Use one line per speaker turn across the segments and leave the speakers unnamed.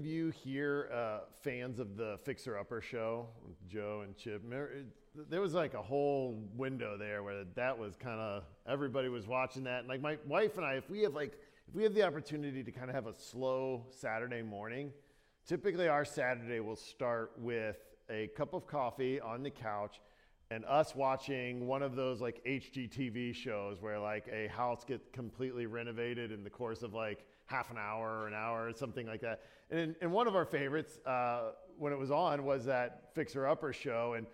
of you here uh, fans of the Fixer Upper show with Joe and Chip? There was like a whole window there where that was kind of everybody was watching that. And like my wife and I, if we have like if we have the opportunity to kind of have a slow Saturday morning, typically our Saturday will start with a cup of coffee on the couch and us watching one of those like HGTV shows where like a house gets completely renovated in the course of like half an hour or an hour or something like that. And, and one of our favorites uh, when it was on was that Fixer Upper show. And,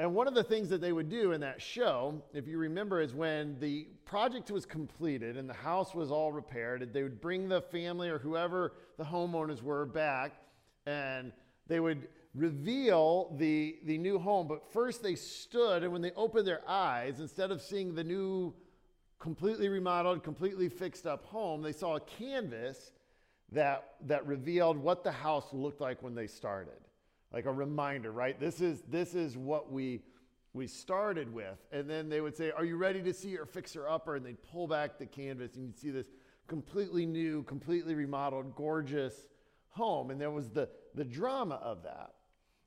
and one of the things that they would do in that show, if you remember, is when the project was completed and the house was all repaired, they would bring the family or whoever the homeowners were back and they would reveal the, the new home. But first they stood, and when they opened their eyes, instead of seeing the new, completely remodeled, completely fixed up home, they saw a canvas that, that revealed what the house looked like when they started. Like a reminder, right? This is, this is what we, we started with. And then they would say, Are you ready to see your fixer upper? And they'd pull back the canvas, and you'd see this completely new, completely remodeled, gorgeous home. And there was the, the drama of that.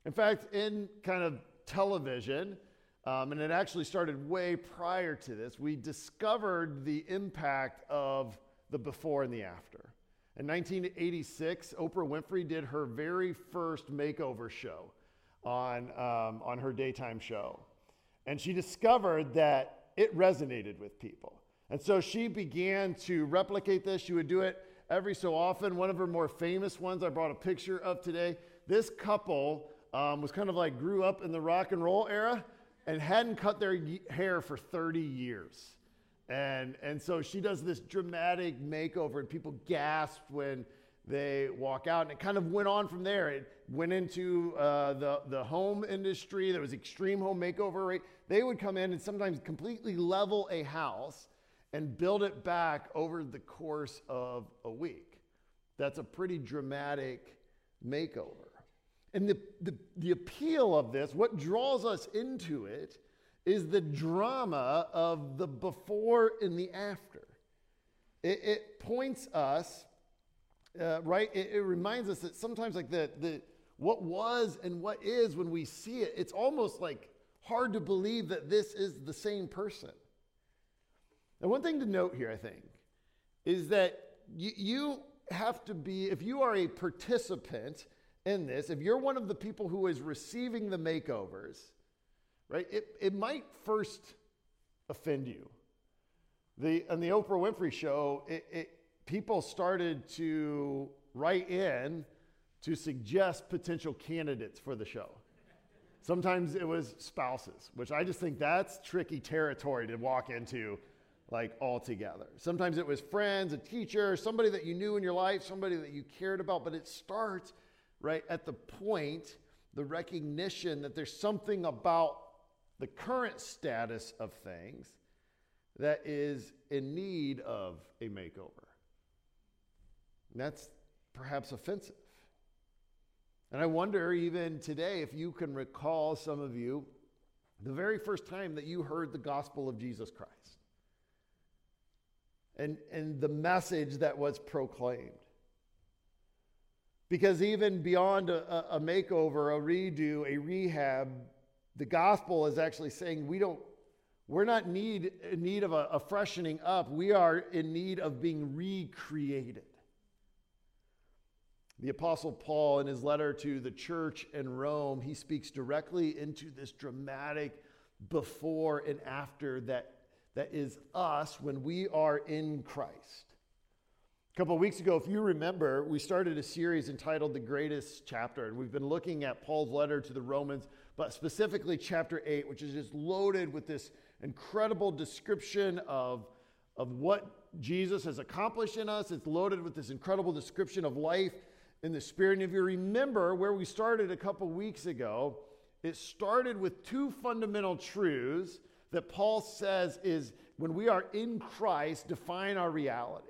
In fact, in kind of television, um, and it actually started way prior to this, we discovered the impact of the before and the after. In 1986, Oprah Winfrey did her very first makeover show on, um, on her daytime show. And she discovered that it resonated with people. And so she began to replicate this. She would do it every so often. One of her more famous ones I brought a picture of today. This couple um, was kind of like grew up in the rock and roll era and hadn't cut their hair for 30 years. And, and so she does this dramatic makeover, and people gasp when they walk out. And it kind of went on from there. It went into uh, the, the home industry. There was extreme home makeover. Right? They would come in and sometimes completely level a house and build it back over the course of a week. That's a pretty dramatic makeover. And the, the, the appeal of this, what draws us into it, is the drama of the before and the after. It, it points us, uh, right? It, it reminds us that sometimes, like the, the what was and what is, when we see it, it's almost like hard to believe that this is the same person. And one thing to note here, I think, is that you, you have to be, if you are a participant in this, if you're one of the people who is receiving the makeovers, right, it, it might first offend you. The, on the Oprah Winfrey show, it, it, people started to write in to suggest potential candidates for the show. Sometimes it was spouses, which I just think that's tricky territory to walk into like altogether. Sometimes it was friends, a teacher, somebody that you knew in your life, somebody that you cared about, but it starts right at the point, the recognition that there's something about the current status of things that is in need of a makeover. And that's perhaps offensive. And I wonder, even today, if you can recall, some of you, the very first time that you heard the gospel of Jesus Christ and, and the message that was proclaimed. Because even beyond a, a, makeover, a redo, a rehab, the gospel is actually saying we don't, we're not need, in need of a, a freshening up. We are in need of being recreated. The Apostle Paul, in his letter to the church in Rome, he speaks directly into this dramatic before and after that, that is us when we are in Christ. A couple weeks ago, if you remember, we started a series entitled The Greatest Chapter, and we've been looking at Paul's letter to the Romans, but specifically chapter 8, which is just loaded with this incredible description of, of what Jesus has accomplished in us. It's loaded with this incredible description of life in the Spirit. And if you remember where we started a couple weeks ago, it started with two fundamental truths that Paul says is when we are in Christ, define our reality.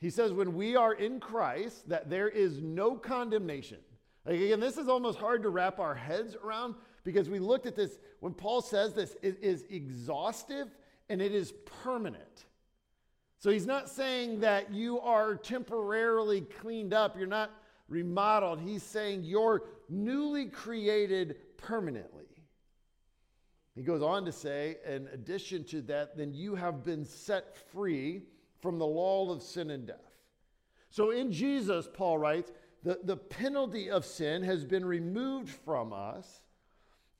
He says, when we are in Christ, that there is no condemnation. Like, again, this is almost hard to wrap our heads around because we looked at this. When Paul says this, it is exhaustive and it is permanent. So he's not saying that you are temporarily cleaned up. You're not remodeled. He's saying you're newly created permanently. He goes on to say, in addition to that, then you have been set free from the law of sin and death. So in Jesus, Paul writes, the, the penalty of sin has been removed from us.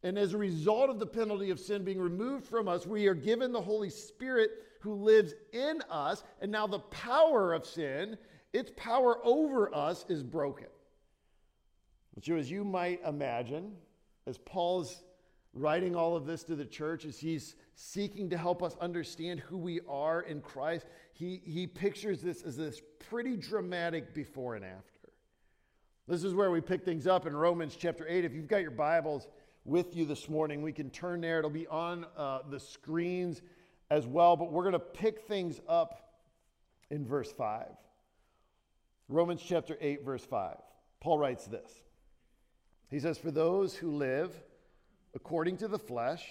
And as a result of the penalty of sin being removed from us, we are given the Holy Spirit who lives in us. And now the power of sin, its power over us, is broken. So, as you might imagine, as Paul's writing all of this to the church, as he's seeking to help us understand who we are in Christ, he, he pictures this as this pretty dramatic before and after. This is where we pick things up in Romans chapter 8. If you've got your Bibles with you this morning, we can turn there. It'll be on uh, the screens as well, but we're going to pick things up in verse 5. Romans chapter 8, verse 5. Paul writes this He says, For those who live according to the flesh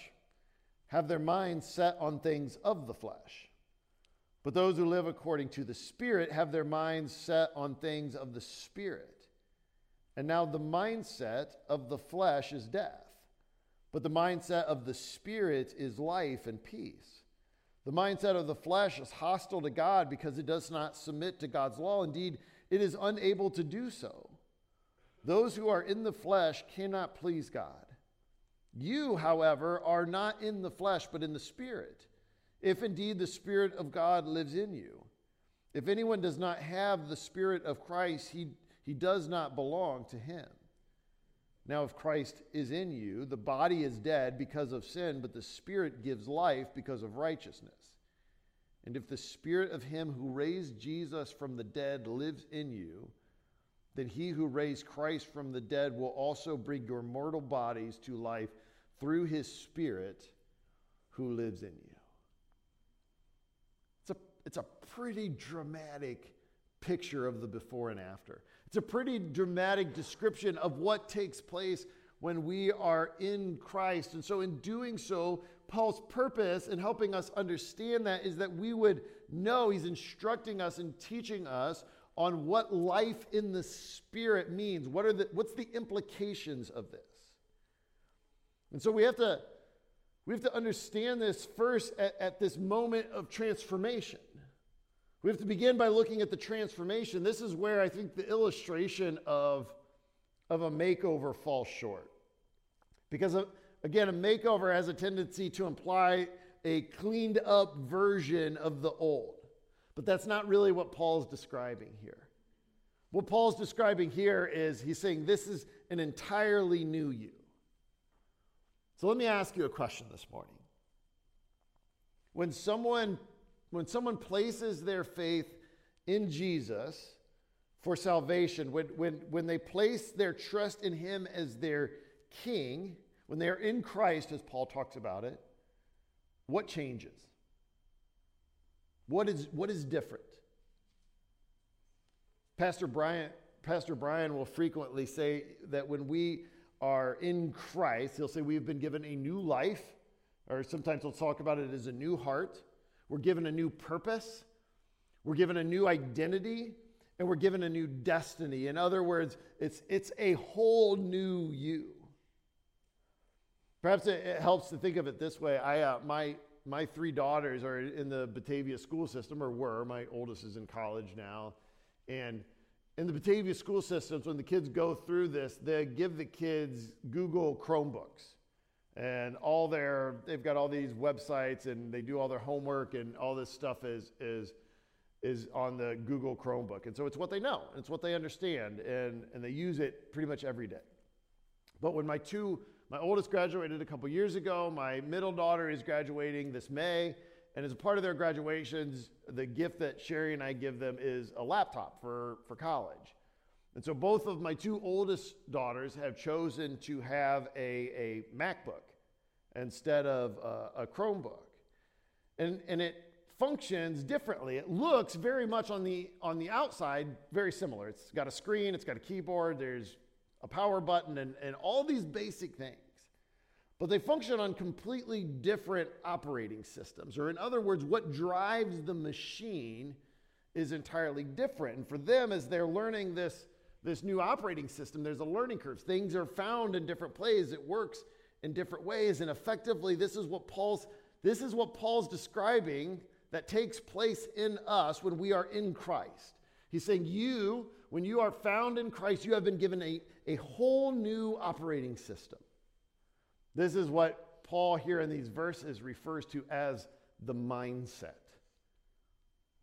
have their minds set on things of the flesh. But those who live according to the Spirit have their minds set on things of the Spirit. And now the mindset of the flesh is death, but the mindset of the Spirit is life and peace. The mindset of the flesh is hostile to God because it does not submit to God's law. Indeed, it is unable to do so. Those who are in the flesh cannot please God. You, however, are not in the flesh, but in the Spirit, if indeed the Spirit of God lives in you. If anyone does not have the Spirit of Christ, he, he does not belong to him. Now, if Christ is in you, the body is dead because of sin, but the Spirit gives life because of righteousness. And if the Spirit of him who raised Jesus from the dead lives in you, then he who raised Christ from the dead will also bring your mortal bodies to life through his Spirit who lives in you. It's a, it's a pretty dramatic picture of the before and after. It's a pretty dramatic description of what takes place when we are in Christ. And so, in doing so, Paul's purpose in helping us understand that is that we would know, he's instructing us and teaching us on what life in the Spirit means. What are the, what's the implications of this? And so we have to, we have to understand this first at, at this moment of transformation. We have to begin by looking at the transformation. This is where I think the illustration of, of a makeover falls short. Because, uh, again, a makeover has a tendency to imply a cleaned up version of the old. But that's not really what Paul's describing here. What Paul's describing here is he's saying this is an entirely new you. So let me ask you a question this morning. When someone, when someone places their faith in Jesus for salvation, when, when, when they place their trust in Him as their King, when they're in Christ, as Paul talks about it, what changes? What is, what is different? Pastor Brian, Pastor Brian will frequently say that when we are in Christ, he'll say we've been given a new life, or sometimes he'll talk about it as a new heart. We're given a new purpose, we're given a new identity, and we're given a new destiny. In other words, it's, it's a whole new you. Perhaps it, it helps to think of it this way. I, uh, my, my three daughters are in the Batavia school system, or were. My oldest is in college now. And in the Batavia school systems, when the kids go through this, they give the kids Google Chromebooks. And all their, they've got all these websites and they do all their homework and all this stuff is, is, is on the Google Chromebook. And so it's what they know, it's what they understand, and, and they use it pretty much every day. But when my two, my oldest graduated a couple years ago, my middle daughter is graduating this May, and as a part of their graduations, the gift that Sherry and I give them is a laptop for, for college. And so both of my two oldest daughters have chosen to have a, a MacBook instead of a, a Chromebook. And, and it functions differently. It looks very much on the, on the outside very similar. It's got a screen, it's got a keyboard, there's a power button, and, and all these basic things but they function on completely different operating systems. Or, in other words, what drives the machine is entirely different. And for them, as they're learning this, this new operating system, there's a learning curve. Things are found in different places. It works in different ways. And effectively, this is what Paul's this is what Paul's describing that takes place in us when we are in Christ. He's saying, You, when you are found in Christ, you have been given a, a whole new operating system. This is what Paul here in these verses refers to as the mindset.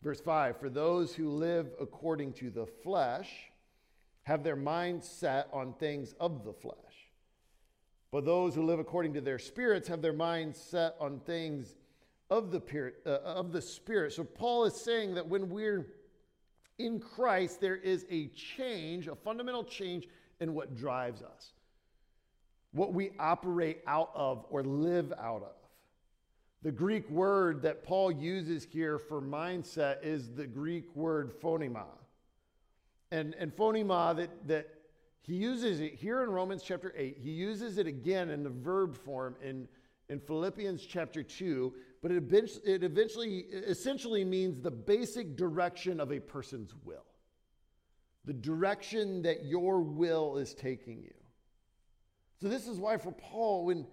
Verse 5 For those who live according to the flesh have their mind set on things of the flesh. But those who live according to their spirits have their mind set on things of the, uh, of the Spirit. So Paul is saying that when we're in Christ, there is a change, a fundamental change in what drives us, what we operate out of or live out of. The Greek word that Paul uses here for mindset is the Greek word phronema. And, and phronema that, that he uses it here in Romans chapter 8. He uses it again in the verb form in, in Philippians chapter 2, but it, it eventually essentially means the basic direction of a person's will. The direction that your will is taking you. So, this is why for Paul, when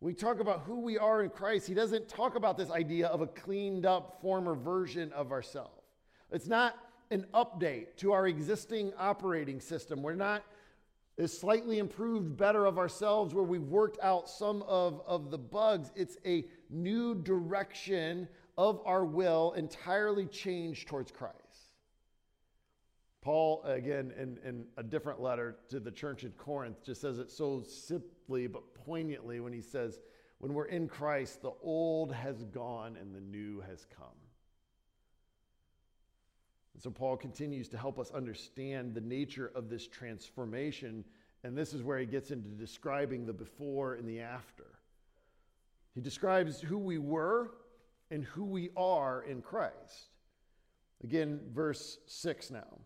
we talk about who we are in Christ, he doesn't talk about this idea of a cleaned up former version of ourselves. It's not an update to our existing operating system. We're not a slightly improved better of ourselves where we've worked out some of, of the bugs. It's a new direction of our will entirely changed towards Christ. Paul, again, in, in a different letter to the church in Corinth, just says it so simply but poignantly when he says, When we're in Christ, the old has gone and the new has come. And so Paul continues to help us understand the nature of this transformation. And this is where he gets into describing the before and the after. He describes who we were and who we are in Christ. Again, verse 6 now.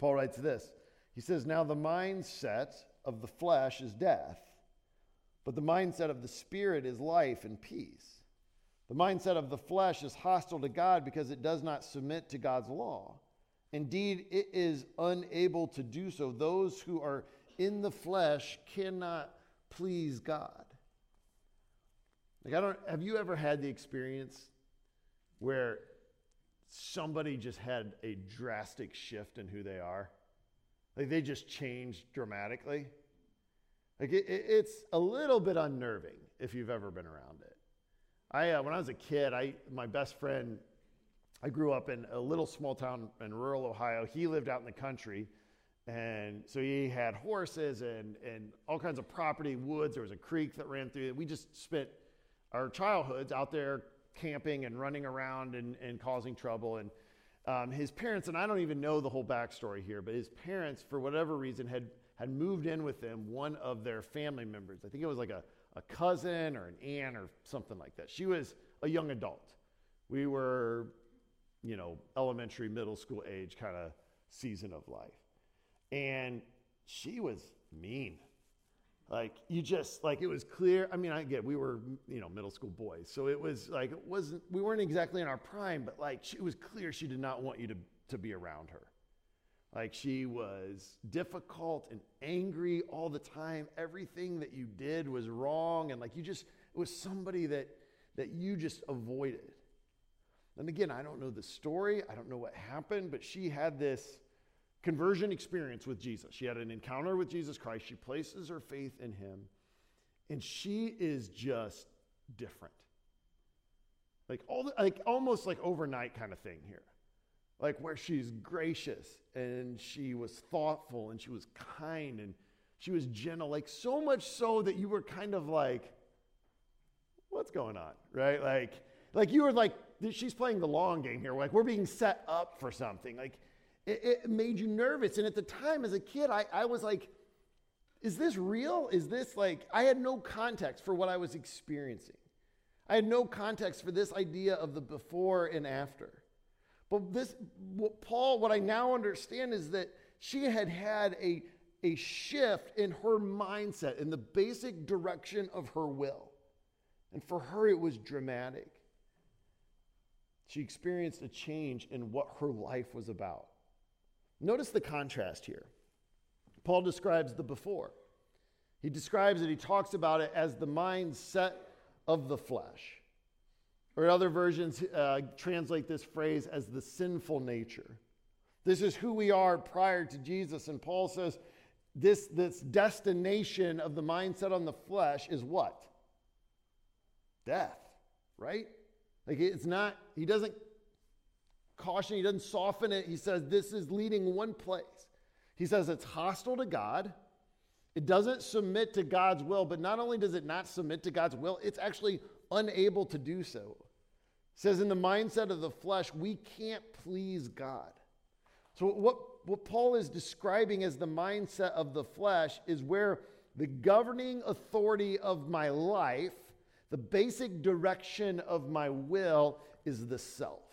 Paul writes this He says, Now the mindset of the flesh is death, but the mindset of the spirit is life and peace. The mindset of the flesh is hostile to God because it does not submit to God's law. Indeed, it is unable to do so. Those who are in the flesh cannot please God. Like I don't have you ever had the experience where somebody just had a drastic shift in who they are. Like they just changed dramatically. Like it, it, it's a little bit unnerving if you've ever been around it. I, uh, when I was a kid, I, my best friend, I grew up in a little small town in rural Ohio. He lived out in the country. And so he had horses and, and all kinds of property, woods. There was a creek that ran through it. We just spent our childhoods out there camping and running around and, and causing trouble. And um, his parents, and I don't even know the whole backstory here, but his parents, for whatever reason, had, had moved in with them one of their family members. I think it was like a, a cousin or an aunt or something like that. She was a young adult. We were, you know, elementary, middle school age kind of season of life. And she was mean. Like you just like it was clear. I mean, I get we were you know middle school boys, so it was like it wasn't we weren't exactly in our prime, but like it was clear she did not want you to to be around her. Like she was difficult and angry all the time. Everything that you did was wrong, and like you just it was somebody that that you just avoided. And again, I don't know the story. I don't know what happened, but she had this conversion experience with Jesus. She had an encounter with Jesus Christ. She places her faith in him, and she is just different. Like all the, like almost like overnight kind of thing here. Like where she's gracious and she was thoughtful and she was kind and she was gentle, like so much so that you were kind of like, what's going on? Right? Like, like you were like, she's playing the long game here. Like we're being set up for something. Like it, it made you nervous. And at the time, as a kid, I, I was like, is this real? Is this like, I had no context for what I was experiencing. I had no context for this idea of the before and after. But this, what Paul, what I now understand is that she had had a, a shift in her mindset, in the basic direction of her will. And for her, it was dramatic. She experienced a change in what her life was about. Notice the contrast here. Paul describes the before. He describes it, he talks about it as the mindset of the flesh. Or other versions uh, translate this phrase as the sinful nature. This is who we are prior to Jesus. And Paul says this, this destination of the mindset on the flesh is what? Death, right? Like it's not, he doesn't caution, he doesn't soften it. He says this is leading one place. He says it's hostile to God. It doesn't submit to God's will, but not only does it not submit to God's will, it's actually unable to do so. It says in the mindset of the flesh, we can't please God. So, what, what Paul is describing as the mindset of the flesh is where the governing authority of my life, the basic direction of my will, is the self.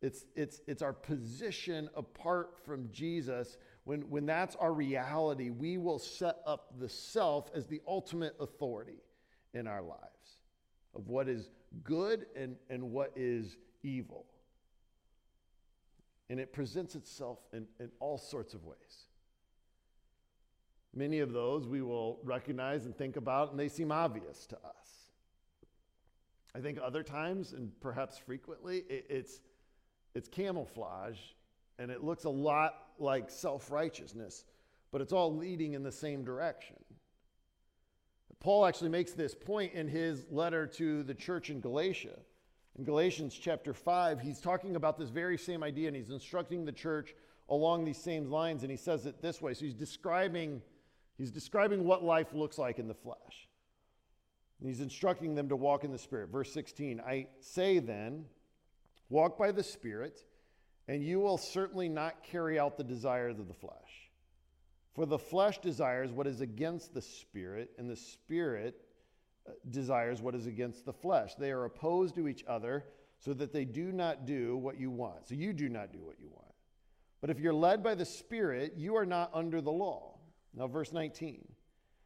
It's, it's, it's our position apart from Jesus. When, when that's our reality, we will set up the self as the ultimate authority in our lives of what is good and, and what is evil. And it presents itself in, in all sorts of ways. Many of those we will recognize and think about, and they seem obvious to us. I think other times, and perhaps frequently, it, it's, it's camouflage and it looks a lot like self righteousness, but it's all leading in the same direction. Paul actually makes this point in his letter to the church in Galatia. In Galatians chapter 5, he's talking about this very same idea and he's instructing the church along these same lines and he says it this way. So he's describing he's describing what life looks like in the flesh. And he's instructing them to walk in the spirit. Verse 16, I say then, walk by the spirit, and you will certainly not carry out the desires of the flesh. For the flesh desires what is against the spirit, and the spirit uh, desires what is against the flesh. They are opposed to each other so that they do not do what you want. So you do not do what you want. But if you're led by the Spirit, you are not under the law. Now, verse 19.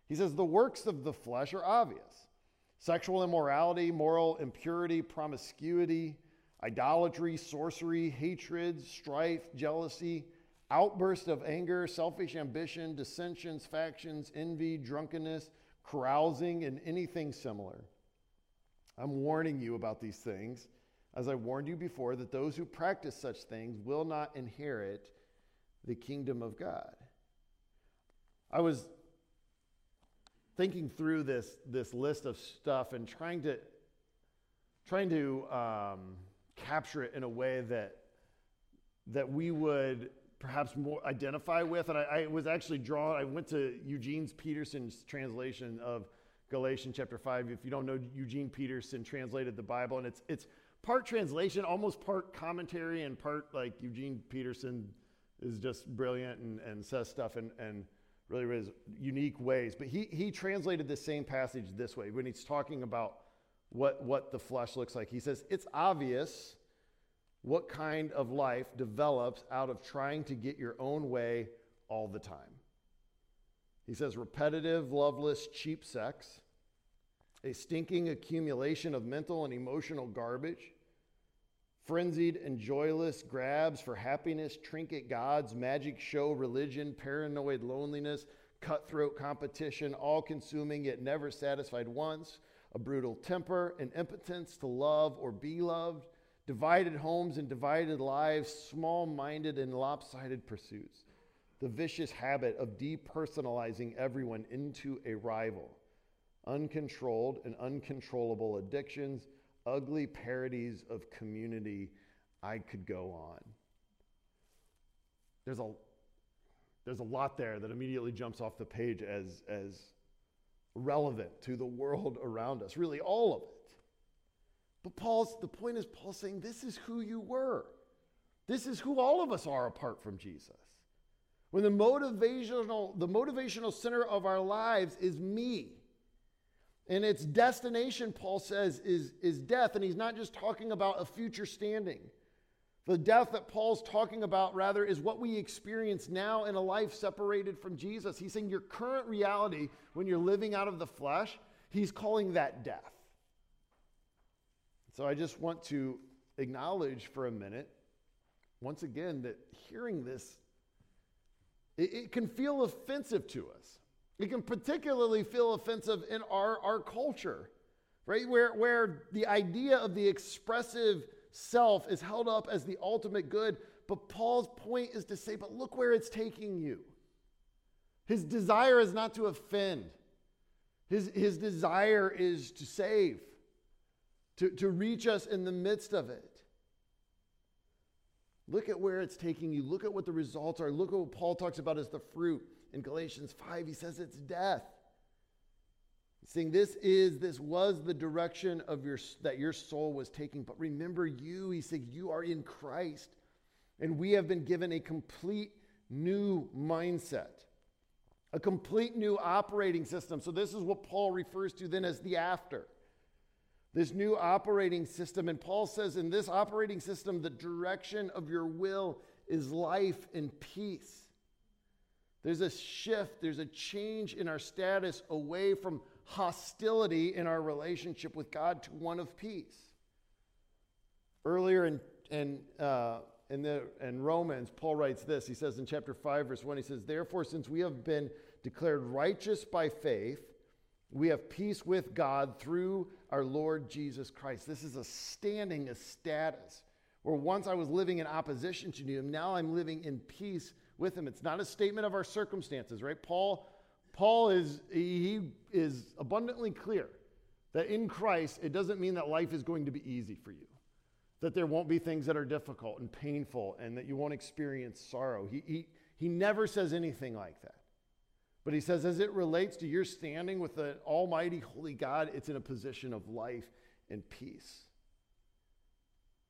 He says, The works of the flesh are obvious sexual immorality, moral impurity, promiscuity, idolatry, sorcery, hatred, strife, jealousy, outburst of anger, selfish ambition, dissensions, factions, envy, drunkenness carousing, and anything similar. I'm warning you about these things, as I warned you before, that those who practice such things will not inherit the kingdom of God. I was thinking through this, this list of stuff and trying to trying to um, capture it in a way that that we would perhaps more identify with. And I, I, was actually drawn, I went to Eugene's Peterson's translation of Galatians chapter 5. If you don't know, Eugene Peterson translated the Bible, and it's, it's part translation, almost part commentary, and part like Eugene Peterson is just brilliant and, and says stuff and in really, really unique ways. But he, he translated the same passage this way when he's talking about what, what the flesh looks like. He says, It's obvious what kind of life develops out of trying to get your own way all the time. He says repetitive, loveless, cheap sex, a stinking accumulation of mental and emotional garbage, frenzied and joyless grabs for happiness, trinket gods, magic show religion, paranoid loneliness, cutthroat competition, all consuming yet never satisfied once, a brutal temper, an impotence to love or be loved divided homes and divided lives, small minded and lopsided pursuits, the vicious habit of depersonalizing everyone into a rival, uncontrolled and uncontrollable addictions, ugly parodies of community. I could go on. There's a, there's a lot there that immediately jumps off the page as, as relevant to the world around us, really, all of it. But Paul's the point is Paul's saying this is who you were. This is who all of us are apart from Jesus. When the motivational the motivational center of our lives is me. And its destination, Paul says, is, is death. And he's not just talking about a future standing. The death that Paul's talking about, rather, is what we experience now in a life separated from Jesus. He's saying your current reality, when you're living out of the flesh, he's calling that death. So I just want to acknowledge for a minute once again, that hearing this, it, it can feel offensive to us. It can particularly feel offensive in our, our culture, right? Where, where the idea of the expressive self is held up as the ultimate good. But Paul's point is to say, but look where it's taking you. His desire is not to offend, his, his desire is to save, to, to reach us in the midst of it. Look at where it's taking you. Look at what the results are. Look at what Paul talks about as the fruit. In Galatians 5, he says it's death. Saying this is, this was the direction of your that your soul was taking. But remember you, he said, you are in Christ. And we have been given a complete new mindset, a complete new operating system. So, this is what Paul refers to then as the after. This new operating system. And Paul says, in this operating system, the direction of your will is life and peace. There's a shift, there's a change in our status away from hostility in our relationship with God to one of peace. Earlier in, in, uh, in, the, in Romans, Paul writes this. He says in chapter 5, verse 1, he says, Therefore, since we have been declared righteous by faith, we have peace with God through our Lord Jesus Christ. This is a standing, a status. Where once I was living in opposition to him, now I'm living in peace with him. It's not a statement of our circumstances, right? Paul, Paul is he is abundantly clear that in Christ, it doesn't mean that life is going to be easy for you. That there won't be things that are difficult and painful and that you won't experience sorrow. He, he, he never says anything like that. But he says, as it relates to your standing with the Almighty Holy God, it's in a position of life and peace.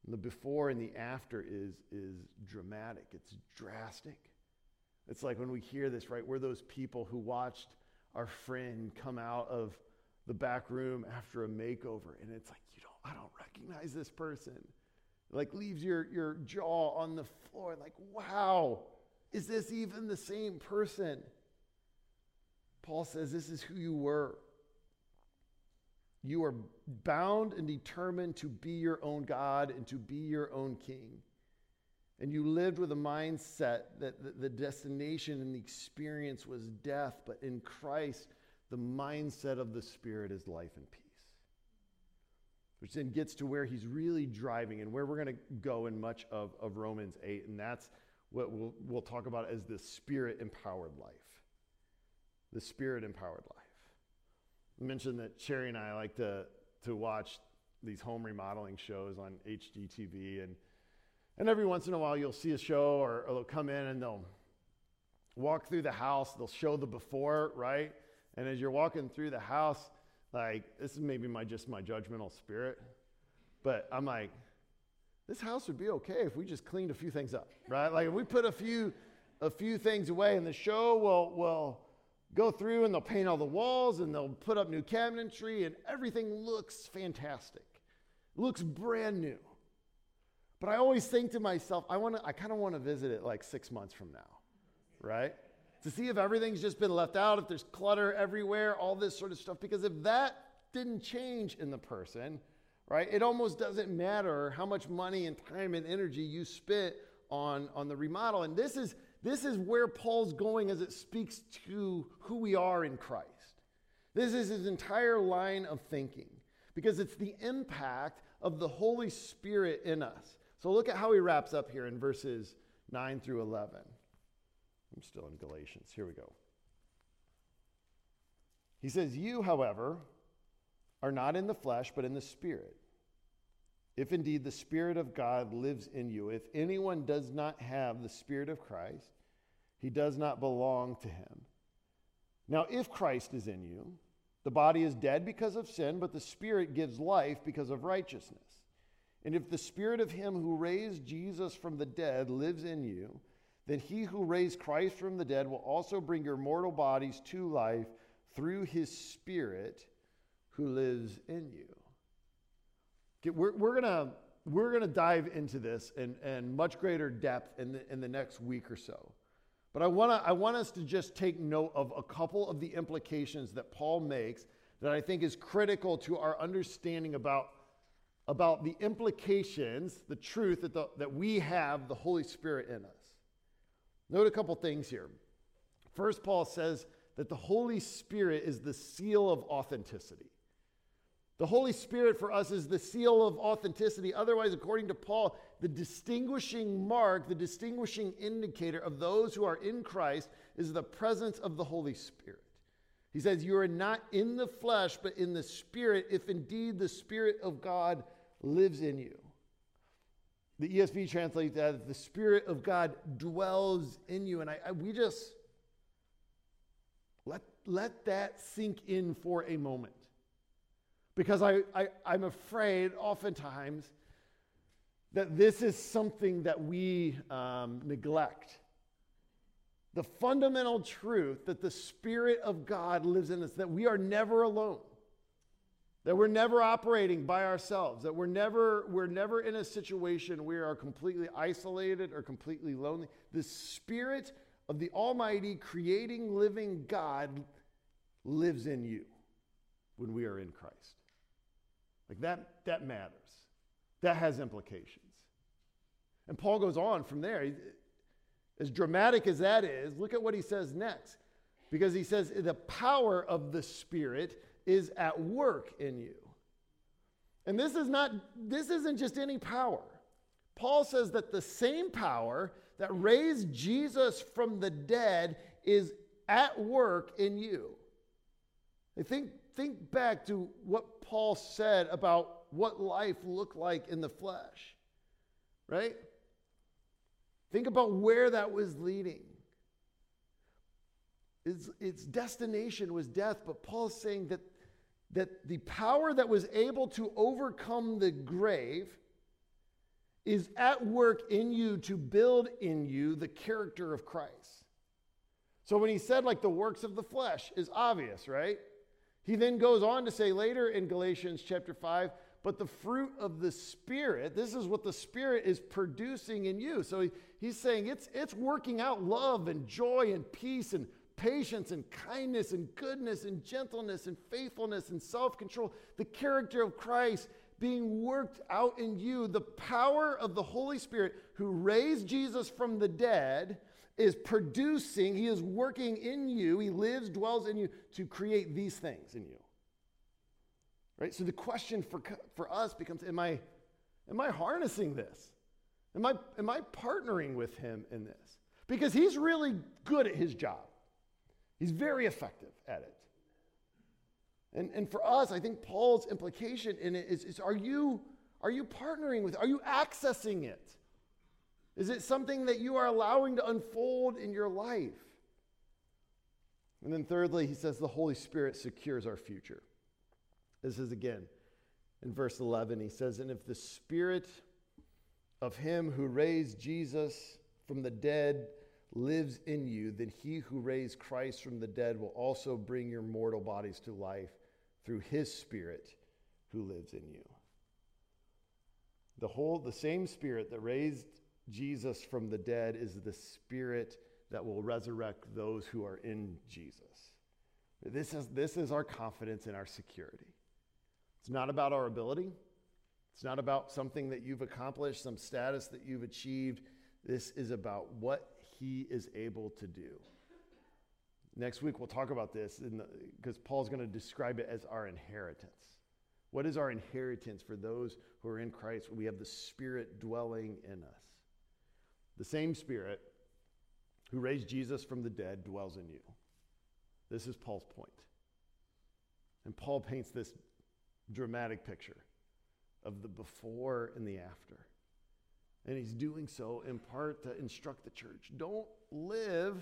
And the before and the after is, is dramatic, it's drastic. It's like when we hear this, right? We're those people who watched our friend come out of the back room after a makeover, and it's like, you don't, I don't recognize this person. Like leaves your, your jaw on the floor, like, wow, is this even the same person? Paul says this is who you were. You are bound and determined to be your own God and to be your own king. And you lived with a mindset that the destination and the experience was death, but in Christ, the mindset of the Spirit is life and peace. Which then gets to where he's really driving and where we're going to go in much of, of Romans 8. And that's what we'll, we'll talk about as the Spirit empowered life the spirit empowered life. I mentioned that Sherry and I like to, to watch these home remodeling shows on HGTV. And, and every once in a while, you'll see a show or, or they'll come in and they'll walk through the house. They'll show the before, right? And as you're walking through the house, like, this is maybe my just my judgmental spirit, but I'm like, this house would be okay if we just cleaned a few things up, right? Like if we put a few a few things away and the show will will go through and they'll paint all the walls and they'll put up new cabinetry and everything looks fantastic. Looks brand new. But I always think to myself, I want to I kind of want to visit it like 6 months from now. Right? To see if everything's just been left out, if there's clutter everywhere, all this sort of stuff because if that didn't change in the person, right? It almost doesn't matter how much money and time and energy you spent on on the remodel. And this is this is where Paul's going as it speaks to who we are in Christ. This is his entire line of thinking because it's the impact of the Holy Spirit in us. So look at how he wraps up here in verses 9 through 11. I'm still in Galatians. Here we go. He says, You, however, are not in the flesh, but in the Spirit. If indeed the Spirit of God lives in you, if anyone does not have the Spirit of Christ, he does not belong to him. Now, if Christ is in you, the body is dead because of sin, but the Spirit gives life because of righteousness. And if the Spirit of him who raised Jesus from the dead lives in you, then he who raised Christ from the dead will also bring your mortal bodies to life through his Spirit who lives in you. Okay, we're we're going we're to dive into this in, in much greater depth in the, in the next week or so. But I, wanna, I want us to just take note of a couple of the implications that Paul makes that I think is critical to our understanding about about the implications, the truth that, the, that we have the Holy Spirit in us. Note a couple things here. First, Paul says that the Holy Spirit is the seal of authenticity. The Holy Spirit for us is the seal of authenticity. Otherwise, according to Paul, the distinguishing mark, the distinguishing indicator of those who are in Christ is the presence of the Holy Spirit. He says, You are not in the flesh, but in the Spirit, if indeed the Spirit of God lives in you. The ESV translates that the Spirit of God dwells in you. And I, I, we just let, let that sink in for a moment. Because I, I, I'm afraid oftentimes that this is something that we um, neglect the fundamental truth that the Spirit of God lives in us, that we are never alone, that we're never operating by ourselves, that we're never, we're never in a situation where we are completely isolated or completely lonely. The Spirit of the Almighty, creating, living God lives in you when we are in Christ. Like that, that matters. That has implications. And Paul goes on from there. As dramatic as that is, look at what he says next. Because he says, the power of the Spirit is at work in you. And this is not, this isn't just any power. Paul says that the same power that raised Jesus from the dead is at work in you. I think, think back to what Paul said about what life looked like in the flesh, right? Think about where that was leading. Its, its destination was death, but Paul's saying that, that the power that was able to overcome the grave is at work in you to build in you the character of Christ. So when he said, like, the works of the flesh is obvious, right? He then goes on to say later in Galatians chapter 5 but the fruit of the Spirit, this is what the Spirit is producing in you. So he, he's saying it's, it's working out love and joy and peace and patience and kindness and goodness and gentleness and faithfulness and self control. The character of Christ being worked out in you. The power of the Holy Spirit who raised Jesus from the dead is producing, he is working in you, he lives, dwells in you to create these things in you. Right? So the question for, for us becomes am I, am I harnessing this? Am I, am I partnering with him in this? Because he's really good at his job, he's very effective at it. And, and for us, I think Paul's implication in it is, is are, you, are you partnering with, are you accessing it? Is it something that you are allowing to unfold in your life? And then, thirdly, he says the Holy Spirit secures our future. This is again in verse 11. He says, And if the spirit of him who raised Jesus from the dead lives in you, then he who raised Christ from the dead will also bring your mortal bodies to life through his spirit who lives in you. The whole the same spirit that raised Jesus from the dead is the spirit that will resurrect those who are in Jesus. This is, this is our confidence and our security. It's not about our ability. It's not about something that you've accomplished, some status that you've achieved. This is about what he is able to do. Next week, we'll talk about this because Paul's going to describe it as our inheritance. What is our inheritance for those who are in Christ? We have the Spirit dwelling in us. The same Spirit who raised Jesus from the dead dwells in you. This is Paul's point. And Paul paints this dramatic picture of the before and the after. And he's doing so in part to instruct the church don't live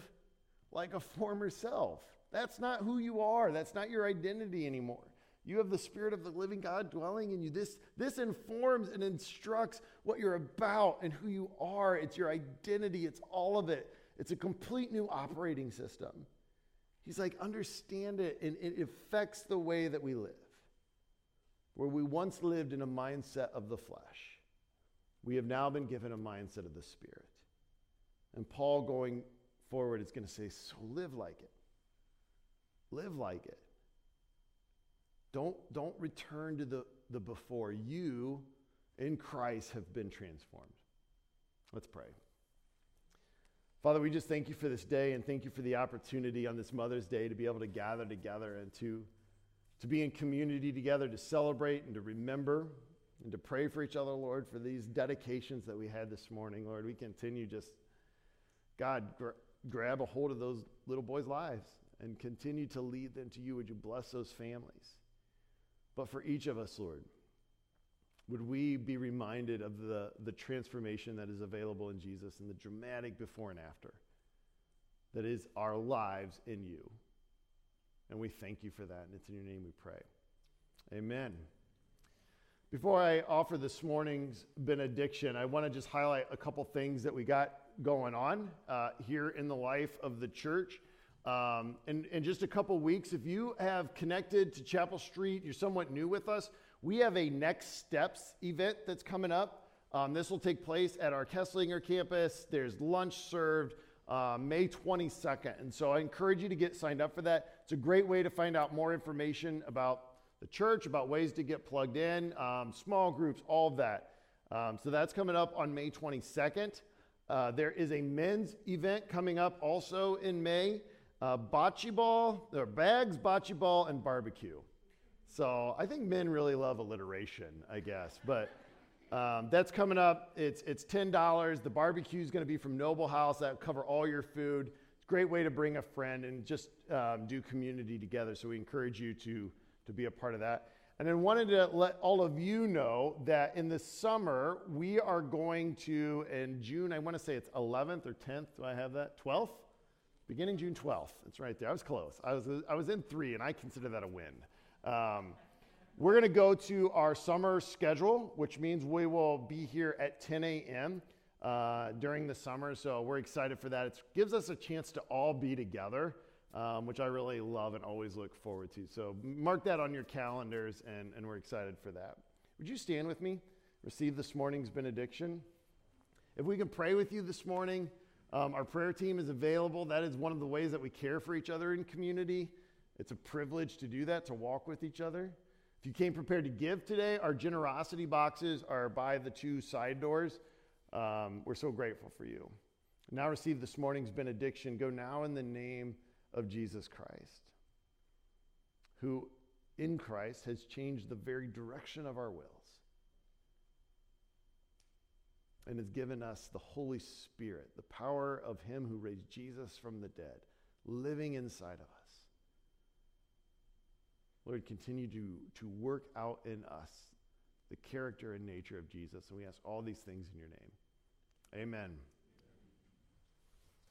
like a former self. That's not who you are, that's not your identity anymore. You have the Spirit of the living God dwelling in you. This, this informs and instructs what you're about and who you are. It's your identity, it's all of it. It's a complete new operating system. He's like, understand it, and it affects the way that we live where we once lived in a mindset of the flesh, we have now been given a mindset of the Spirit. And Paul, going forward, is going to say, So live like it. Live like it. Don't, don't return to the the before. You in Christ have been transformed. Let's pray. Father, we just thank you for this day and thank you for the opportunity on this Mother's Day to be able to gather together and to, to be in community together, to celebrate and to remember and to pray for each other, Lord, for these dedications that we had this morning. Lord, we continue just, God, gra- grab a hold of those little boys' lives and continue to lead them to you. Would you bless those families? But for each of us, Lord, would we be reminded of the, the transformation that is available in Jesus and the dramatic before and after that is our lives in you? And we thank you for that. And it's in your name we pray. Amen. Before I offer this morning's benediction, I want to just highlight a couple things that we got going on uh, here in the life of the church. Um, in, just a couple weeks, if you have connected to Chapel Street, you're somewhat new with us, we have a Next Steps event that's coming up. Um, this will take place at our Kesslinger campus. There's lunch served uh, May 22nd. And so I encourage you to get signed up for that. It's a great way to find out more information about the church, about ways to get plugged in, um, small groups, all of that. Um, so that's coming up on May 22nd. Uh, there is a men's event coming up also in May. Uh, bocce ball, are bags, bocce ball, and barbecue. So I think men really love alliteration, I guess. But um, that's coming up. It's, it's $10. The barbecue is going to be from Noble House. That cover all your food. It's a great way to bring a friend and just um, do community together. So we encourage you to, to be a part of that. And then wanted to let all of you know that in the summer, we are going to, in June, I want to say it's 11th or 10th. Do I have that? 12th? Beginning June 12th. It's right there. I was close. I was, I was in three, and I consider that a win. Um, we're going to go to our summer schedule, which means we will be here at 10 a.m. Uh, during the summer. So we're excited for that. It gives us a chance to all be together, um, which I really love and always look forward to. So mark that on your calendars, and, and we're excited for that. Would you stand with me? Receive this morning's benediction. If we can pray with you this morning, um, our prayer team is available. That is one of the ways that we care for each other in community. It's a privilege to do that, to walk with each other. If you came prepared to give today, our generosity boxes are by the two side doors. Um, we're so grateful for you. Now receive this morning's benediction. Go now in the name of Jesus Christ, who in Christ has changed the very direction of our wills and has given us the Holy Spirit, the power of Him who raised Jesus from the dead, living inside of us. Lord, continue to, to work out in us the character and nature of Jesus. And we ask all these things in your name. Amen.